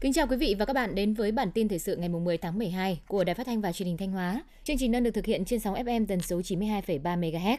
Kính chào quý vị và các bạn đến với bản tin thời sự ngày 10 tháng 12 của Đài Phát thanh và Truyền hình Thanh Hóa. Chương trình đang được thực hiện trên sóng FM tần số 92,3 MHz.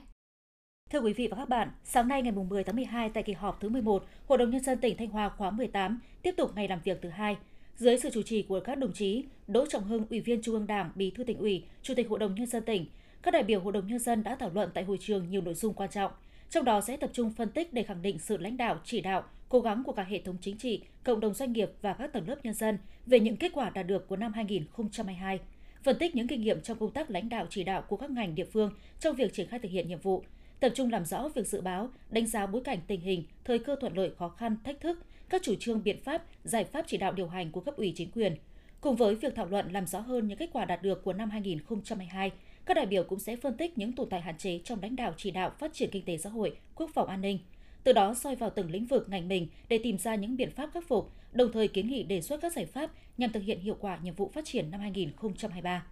Thưa quý vị và các bạn, sáng nay ngày 10 tháng 12 tại kỳ họp thứ 11, Hội đồng Nhân dân tỉnh Thanh Hóa khóa 18 tiếp tục ngày làm việc thứ hai. Dưới sự chủ trì của các đồng chí Đỗ Trọng Hưng, Ủy viên Trung ương Đảng, Bí thư tỉnh ủy, Chủ tịch Hội đồng Nhân dân tỉnh, các đại biểu Hội đồng Nhân dân đã thảo luận tại hội trường nhiều nội dung quan trọng. Trong đó sẽ tập trung phân tích để khẳng định sự lãnh đạo, chỉ đạo, cố gắng của cả hệ thống chính trị, cộng đồng doanh nghiệp và các tầng lớp nhân dân về những kết quả đạt được của năm 2022, phân tích những kinh nghiệm trong công tác lãnh đạo chỉ đạo của các ngành địa phương trong việc triển khai thực hiện nhiệm vụ, tập trung làm rõ việc dự báo, đánh giá bối cảnh tình hình, thời cơ thuận lợi khó khăn, thách thức, các chủ trương biện pháp, giải pháp chỉ đạo điều hành của cấp ủy chính quyền. Cùng với việc thảo luận làm rõ hơn những kết quả đạt được của năm 2022, các đại biểu cũng sẽ phân tích những tồn tại hạn chế trong lãnh đạo chỉ đạo phát triển kinh tế xã hội, quốc phòng an ninh, từ đó soi vào từng lĩnh vực ngành mình để tìm ra những biện pháp khắc phục, đồng thời kiến nghị đề xuất các giải pháp nhằm thực hiện hiệu quả nhiệm vụ phát triển năm 2023.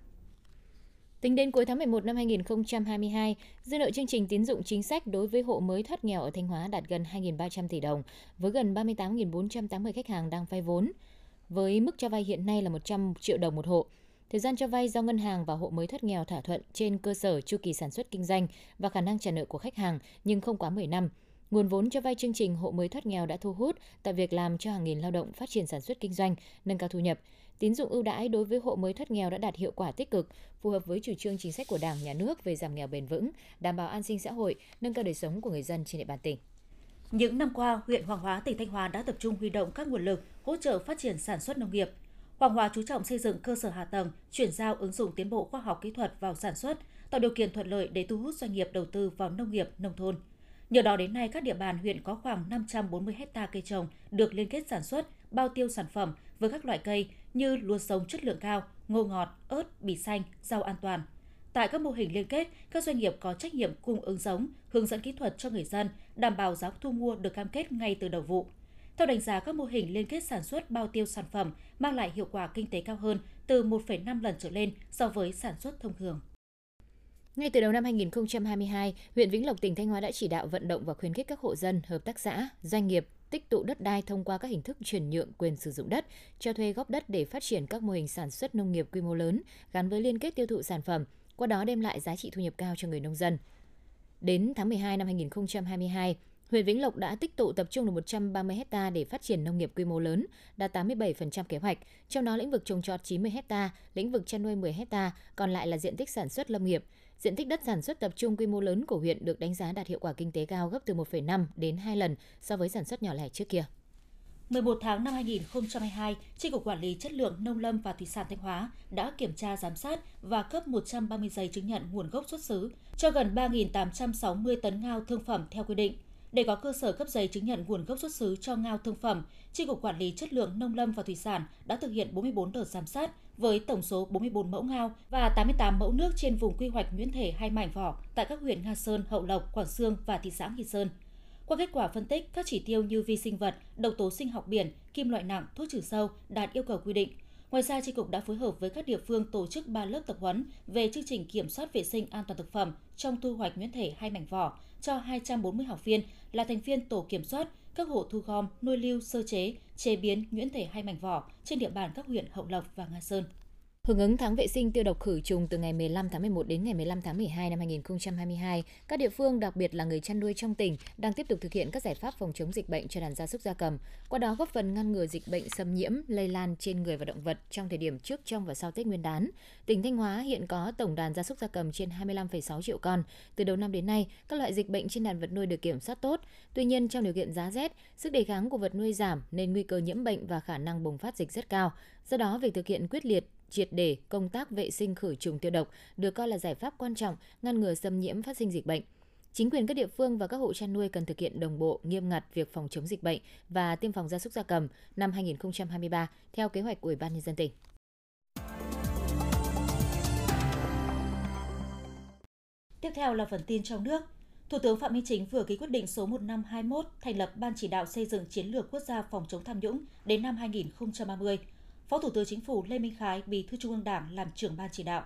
Tính đến cuối tháng 11 năm 2022, dư nợ chương trình tín dụng chính sách đối với hộ mới thoát nghèo ở Thanh Hóa đạt gần 2.300 tỷ đồng, với gần 38.480 khách hàng đang vay vốn. Với mức cho vay hiện nay là 100 triệu đồng một hộ, Thời gian cho vay do ngân hàng và hộ mới thoát nghèo thỏa thuận trên cơ sở chu kỳ sản xuất kinh doanh và khả năng trả nợ của khách hàng nhưng không quá 10 năm. Nguồn vốn cho vay chương trình hộ mới thoát nghèo đã thu hút tạo việc làm cho hàng nghìn lao động phát triển sản xuất kinh doanh, nâng cao thu nhập. Tín dụng ưu đãi đối với hộ mới thoát nghèo đã đạt hiệu quả tích cực, phù hợp với chủ trương chính sách của Đảng, Nhà nước về giảm nghèo bền vững, đảm bảo an sinh xã hội, nâng cao đời sống của người dân trên địa bàn tỉnh. Những năm qua, huyện Hoàng Hóa, tỉnh Thanh Hóa đã tập trung huy động các nguồn lực hỗ trợ phát triển sản xuất nông nghiệp. Hoàng Hóa chú trọng xây dựng cơ sở hạ tầng, chuyển giao ứng dụng tiến bộ khoa học kỹ thuật vào sản xuất, tạo điều kiện thuận lợi để thu hút doanh nghiệp đầu tư vào nông nghiệp, nông thôn. Nhờ đó đến nay các địa bàn huyện có khoảng 540 hecta cây trồng được liên kết sản xuất, bao tiêu sản phẩm với các loại cây như lúa sống chất lượng cao, ngô ngọt, ớt, bì xanh, rau an toàn. Tại các mô hình liên kết, các doanh nghiệp có trách nhiệm cung ứng giống, hướng dẫn kỹ thuật cho người dân, đảm bảo giá thu mua được cam kết ngay từ đầu vụ. Theo đánh giá, các mô hình liên kết sản xuất bao tiêu sản phẩm mang lại hiệu quả kinh tế cao hơn từ 1,5 lần trở lên so với sản xuất thông thường. Ngay từ đầu năm 2022, huyện Vĩnh Lộc tỉnh Thanh Hóa đã chỉ đạo vận động và khuyến khích các hộ dân, hợp tác xã, doanh nghiệp tích tụ đất đai thông qua các hình thức chuyển nhượng quyền sử dụng đất, cho thuê góp đất để phát triển các mô hình sản xuất nông nghiệp quy mô lớn gắn với liên kết tiêu thụ sản phẩm, qua đó đem lại giá trị thu nhập cao cho người nông dân. Đến tháng 12 năm 2022, huyện Vĩnh Lộc đã tích tụ tập trung được 130 hecta để phát triển nông nghiệp quy mô lớn, đạt 87% kế hoạch, trong đó lĩnh vực trồng trọt 90 hecta, lĩnh vực chăn nuôi 10 hecta, còn lại là diện tích sản xuất lâm nghiệp. Diện tích đất sản xuất tập trung quy mô lớn của huyện được đánh giá đạt hiệu quả kinh tế cao gấp từ 1,5 đến 2 lần so với sản xuất nhỏ lẻ trước kia. 11 tháng năm 2022, tri cục Quản lý Chất lượng Nông lâm và Thủy sản Thanh Hóa đã kiểm tra giám sát và cấp 130 giấy chứng nhận nguồn gốc xuất xứ cho gần 3.860 tấn ngao thương phẩm theo quy định. Để có cơ sở cấp giấy chứng nhận nguồn gốc xuất xứ cho ngao thương phẩm, tri cục Quản lý Chất lượng Nông lâm và Thủy sản đã thực hiện 44 đợt giám sát với tổng số 44 mẫu ngao và 88 mẫu nước trên vùng quy hoạch Nguyễn Thể hai mảnh vỏ tại các huyện Nga Sơn, Hậu Lộc, Quảng Sương và thị xã Nghi Sơn. Qua kết quả phân tích, các chỉ tiêu như vi sinh vật, độc tố sinh học biển, kim loại nặng, thuốc trừ sâu đạt yêu cầu quy định. Ngoài ra, Tri Cục đã phối hợp với các địa phương tổ chức 3 lớp tập huấn về chương trình kiểm soát vệ sinh an toàn thực phẩm trong thu hoạch nhuyễn thể hai mảnh vỏ cho 240 học viên là thành viên tổ kiểm soát các hộ thu gom, nuôi lưu, sơ chế, chế biến nhuyễn thể hai mảnh vỏ trên địa bàn các huyện Hậu Lộc và Nga Sơn. Hưởng ứng tháng vệ sinh tiêu độc khử trùng từ ngày 15 tháng 11 đến ngày 15 tháng 12 năm 2022, các địa phương, đặc biệt là người chăn nuôi trong tỉnh, đang tiếp tục thực hiện các giải pháp phòng chống dịch bệnh cho đàn gia súc gia cầm, qua đó góp phần ngăn ngừa dịch bệnh xâm nhiễm, lây lan trên người và động vật trong thời điểm trước, trong và sau Tết Nguyên đán. Tỉnh Thanh Hóa hiện có tổng đàn gia súc gia cầm trên 25,6 triệu con. Từ đầu năm đến nay, các loại dịch bệnh trên đàn vật nuôi được kiểm soát tốt. Tuy nhiên, trong điều kiện giá rét, sức đề kháng của vật nuôi giảm nên nguy cơ nhiễm bệnh và khả năng bùng phát dịch rất cao. Do đó, việc thực hiện quyết liệt triệt để công tác vệ sinh khử trùng tiêu độc được coi là giải pháp quan trọng ngăn ngừa xâm nhiễm phát sinh dịch bệnh. Chính quyền các địa phương và các hộ chăn nuôi cần thực hiện đồng bộ, nghiêm ngặt việc phòng chống dịch bệnh và tiêm phòng gia súc gia cầm năm 2023 theo kế hoạch của Ủy ban nhân dân tỉnh. Tiếp theo là phần tin trong nước. Thủ tướng Phạm Minh Chính vừa ký quyết định số 1521 thành lập Ban chỉ đạo xây dựng chiến lược quốc gia phòng chống tham nhũng đến năm 2030 Phó Thủ tướng Chính phủ Lê Minh Khái, Bí thư Trung ương Đảng làm trưởng ban chỉ đạo.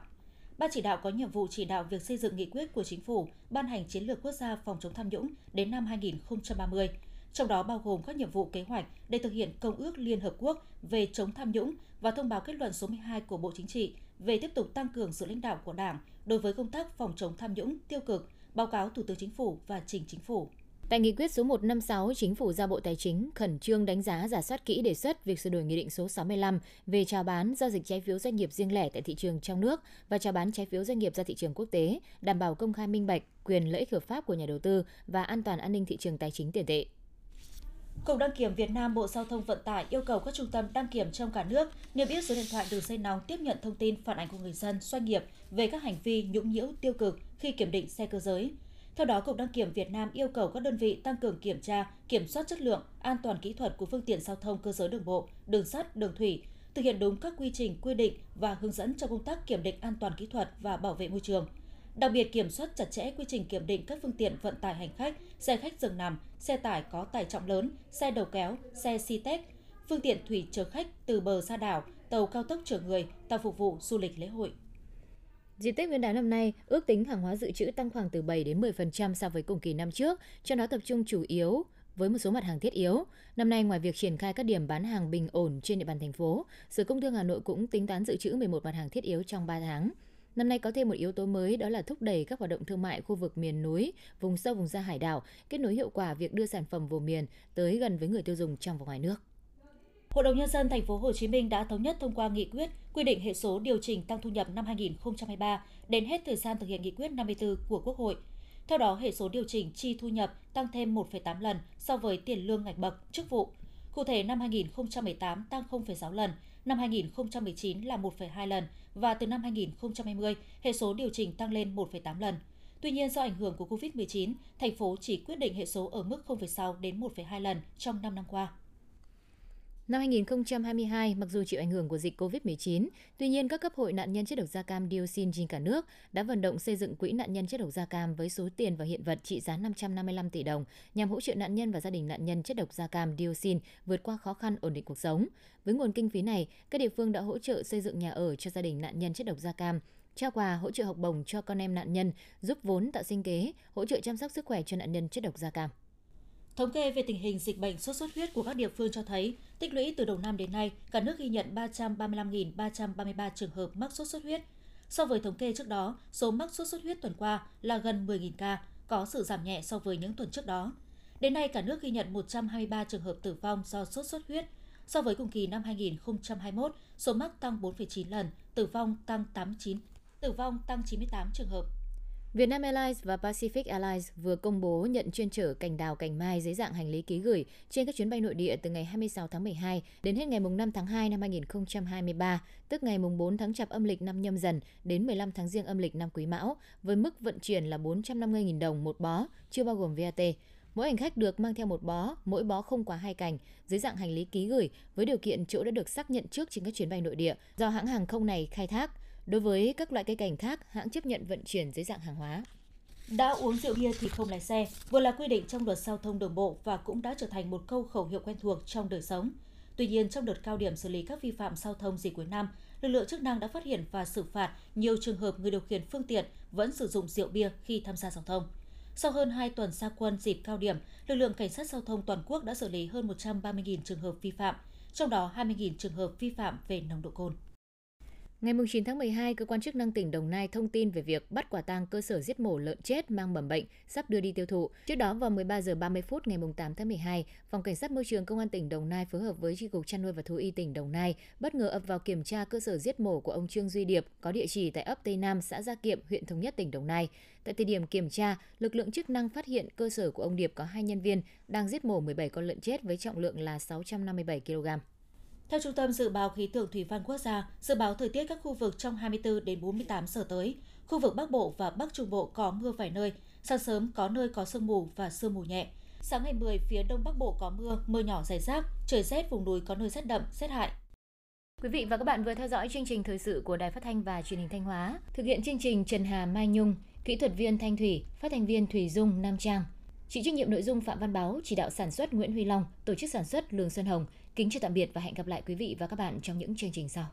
Ban chỉ đạo có nhiệm vụ chỉ đạo việc xây dựng nghị quyết của chính phủ ban hành chiến lược quốc gia phòng chống tham nhũng đến năm 2030, trong đó bao gồm các nhiệm vụ kế hoạch để thực hiện Công ước Liên Hợp Quốc về chống tham nhũng và thông báo kết luận số 12 của Bộ Chính trị về tiếp tục tăng cường sự lãnh đạo của Đảng đối với công tác phòng chống tham nhũng tiêu cực, báo cáo Thủ tướng Chính phủ và trình Chính phủ. Tại nghị quyết số 156, Chính phủ giao Bộ Tài chính khẩn trương đánh giá giả soát kỹ đề xuất việc sửa đổi Nghị định số 65 về chào bán giao dịch trái phiếu doanh nghiệp riêng lẻ tại thị trường trong nước và chào bán trái phiếu doanh nghiệp ra thị trường quốc tế, đảm bảo công khai minh bạch, quyền lợi ích hợp pháp của nhà đầu tư và an toàn an ninh thị trường tài chính tiền tệ. Cục đăng kiểm Việt Nam Bộ Giao thông Vận tải yêu cầu các trung tâm đăng kiểm trong cả nước niêm yết số điện thoại đường dây nóng tiếp nhận thông tin phản ánh của người dân, doanh nghiệp về các hành vi nhũng nhiễu tiêu cực khi kiểm định xe cơ giới. Theo đó, Cục Đăng kiểm Việt Nam yêu cầu các đơn vị tăng cường kiểm tra, kiểm soát chất lượng, an toàn kỹ thuật của phương tiện giao thông cơ giới đường bộ, đường sắt, đường thủy, thực hiện đúng các quy trình, quy định và hướng dẫn trong công tác kiểm định an toàn kỹ thuật và bảo vệ môi trường. Đặc biệt kiểm soát chặt chẽ quy trình kiểm định các phương tiện vận tải hành khách, xe khách dừng nằm, xe tải có tải trọng lớn, xe đầu kéo, xe si-tech, phương tiện thủy chở khách từ bờ ra đảo, tàu cao tốc chở người, tàu phục vụ du lịch lễ hội. Dịp Tết Nguyên đán năm nay, ước tính hàng hóa dự trữ tăng khoảng từ 7 đến 10% so với cùng kỳ năm trước, trong đó tập trung chủ yếu với một số mặt hàng thiết yếu. Năm nay, ngoài việc triển khai các điểm bán hàng bình ổn trên địa bàn thành phố, Sở Công Thương Hà Nội cũng tính toán dự trữ 11 mặt hàng thiết yếu trong 3 tháng. Năm nay có thêm một yếu tố mới đó là thúc đẩy các hoạt động thương mại khu vực miền núi, vùng sâu vùng xa hải đảo, kết nối hiệu quả việc đưa sản phẩm vùng miền tới gần với người tiêu dùng trong và ngoài nước. Hội đồng nhân dân thành phố Hồ Chí Minh đã thống nhất thông qua nghị quyết quy định hệ số điều chỉnh tăng thu nhập năm 2023 đến hết thời gian thực hiện nghị quyết 54 của Quốc hội. Theo đó, hệ số điều chỉnh chi thu nhập tăng thêm 1,8 lần so với tiền lương ngạch bậc chức vụ. Cụ thể năm 2018 tăng 0,6 lần, năm 2019 là 1,2 lần và từ năm 2020 hệ số điều chỉnh tăng lên 1,8 lần. Tuy nhiên do ảnh hưởng của Covid-19, thành phố chỉ quyết định hệ số ở mức 0,6 đến 1,2 lần trong 5 năm qua. Năm 2022, mặc dù chịu ảnh hưởng của dịch COVID-19, tuy nhiên các cấp hội nạn nhân chất độc da cam dioxin trên cả nước đã vận động xây dựng quỹ nạn nhân chất độc da cam với số tiền và hiện vật trị giá 555 tỷ đồng nhằm hỗ trợ nạn nhân và gia đình nạn nhân chất độc da cam dioxin vượt qua khó khăn ổn định cuộc sống. Với nguồn kinh phí này, các địa phương đã hỗ trợ xây dựng nhà ở cho gia đình nạn nhân chất độc da cam, trao quà hỗ trợ học bổng cho con em nạn nhân, giúp vốn tạo sinh kế, hỗ trợ chăm sóc sức khỏe cho nạn nhân chất độc da cam. Thống kê về tình hình dịch bệnh sốt xuất huyết của các địa phương cho thấy, tích lũy từ đầu năm đến nay, cả nước ghi nhận 335.333 trường hợp mắc sốt xuất huyết. So với thống kê trước đó, số mắc sốt xuất huyết tuần qua là gần 10.000 ca, có sự giảm nhẹ so với những tuần trước đó. Đến nay, cả nước ghi nhận 123 trường hợp tử vong do sốt xuất huyết. So với cùng kỳ năm 2021, số mắc tăng 4,9 lần, tử vong tăng 89, tử vong tăng 98 trường hợp. Vietnam Airlines và Pacific Airlines vừa công bố nhận chuyên trở cành đào cành mai dưới dạng hành lý ký gửi trên các chuyến bay nội địa từ ngày 26 tháng 12 đến hết ngày 5 tháng 2 năm 2023, tức ngày 4 tháng Chạp âm lịch năm nhâm dần đến 15 tháng Giêng âm lịch năm Quý Mão, với mức vận chuyển là 450.000 đồng một bó, chưa bao gồm VAT. Mỗi hành khách được mang theo một bó, mỗi bó không quá hai cành, dưới dạng hành lý ký gửi với điều kiện chỗ đã được xác nhận trước trên các chuyến bay nội địa do hãng hàng không này khai thác. Đối với các loại cây cảnh khác, hãng chấp nhận vận chuyển dưới dạng hàng hóa. Đã uống rượu bia thì không lái xe, vừa là quy định trong luật giao thông đường bộ và cũng đã trở thành một câu khẩu hiệu quen thuộc trong đời sống. Tuy nhiên, trong đợt cao điểm xử lý các vi phạm giao thông dịp cuối năm, lực lượng chức năng đã phát hiện và xử phạt nhiều trường hợp người điều khiển phương tiện vẫn sử dụng rượu bia khi tham gia giao thông. Sau hơn 2 tuần gia quân dịp cao điểm, lực lượng cảnh sát giao thông toàn quốc đã xử lý hơn 130.000 trường hợp vi phạm, trong đó 20.000 trường hợp vi phạm về nồng độ cồn. Ngày 9 tháng 12, cơ quan chức năng tỉnh Đồng Nai thông tin về việc bắt quả tang cơ sở giết mổ lợn chết mang mầm bệnh sắp đưa đi tiêu thụ. Trước đó vào 13 giờ 30 phút ngày 8 tháng 12, Phòng Cảnh sát Môi trường Công an tỉnh Đồng Nai phối hợp với Chi cục chăn nuôi và thú y tỉnh Đồng Nai bất ngờ ập vào kiểm tra cơ sở giết mổ của ông Trương Duy Điệp có địa chỉ tại ấp Tây Nam, xã Gia Kiệm, huyện Thống Nhất, tỉnh Đồng Nai. Tại thời điểm kiểm tra, lực lượng chức năng phát hiện cơ sở của ông Điệp có hai nhân viên đang giết mổ 17 con lợn chết với trọng lượng là 657 kg. Theo Trung tâm Dự báo Khí tượng Thủy văn Quốc gia, dự báo thời tiết các khu vực trong 24 đến 48 giờ tới, khu vực Bắc Bộ và Bắc Trung Bộ có mưa vài nơi, sáng sớm có nơi có sương mù và sương mù nhẹ. Sáng ngày 10, phía Đông Bắc Bộ có mưa, mưa nhỏ rải rác, trời rét vùng núi có nơi rét đậm, rét hại. Quý vị và các bạn vừa theo dõi chương trình thời sự của Đài Phát thanh và Truyền hình Thanh Hóa. Thực hiện chương trình Trần Hà Mai Nhung, kỹ thuật viên Thanh Thủy, phát thanh viên Thủy Dung Nam Trang. Chịu trách nhiệm nội dung Phạm Văn Báo, chỉ đạo sản xuất Nguyễn Huy Long, tổ chức sản xuất Lương Xuân Hồng. Kính chào tạm biệt và hẹn gặp lại quý vị và các bạn trong những chương trình sau.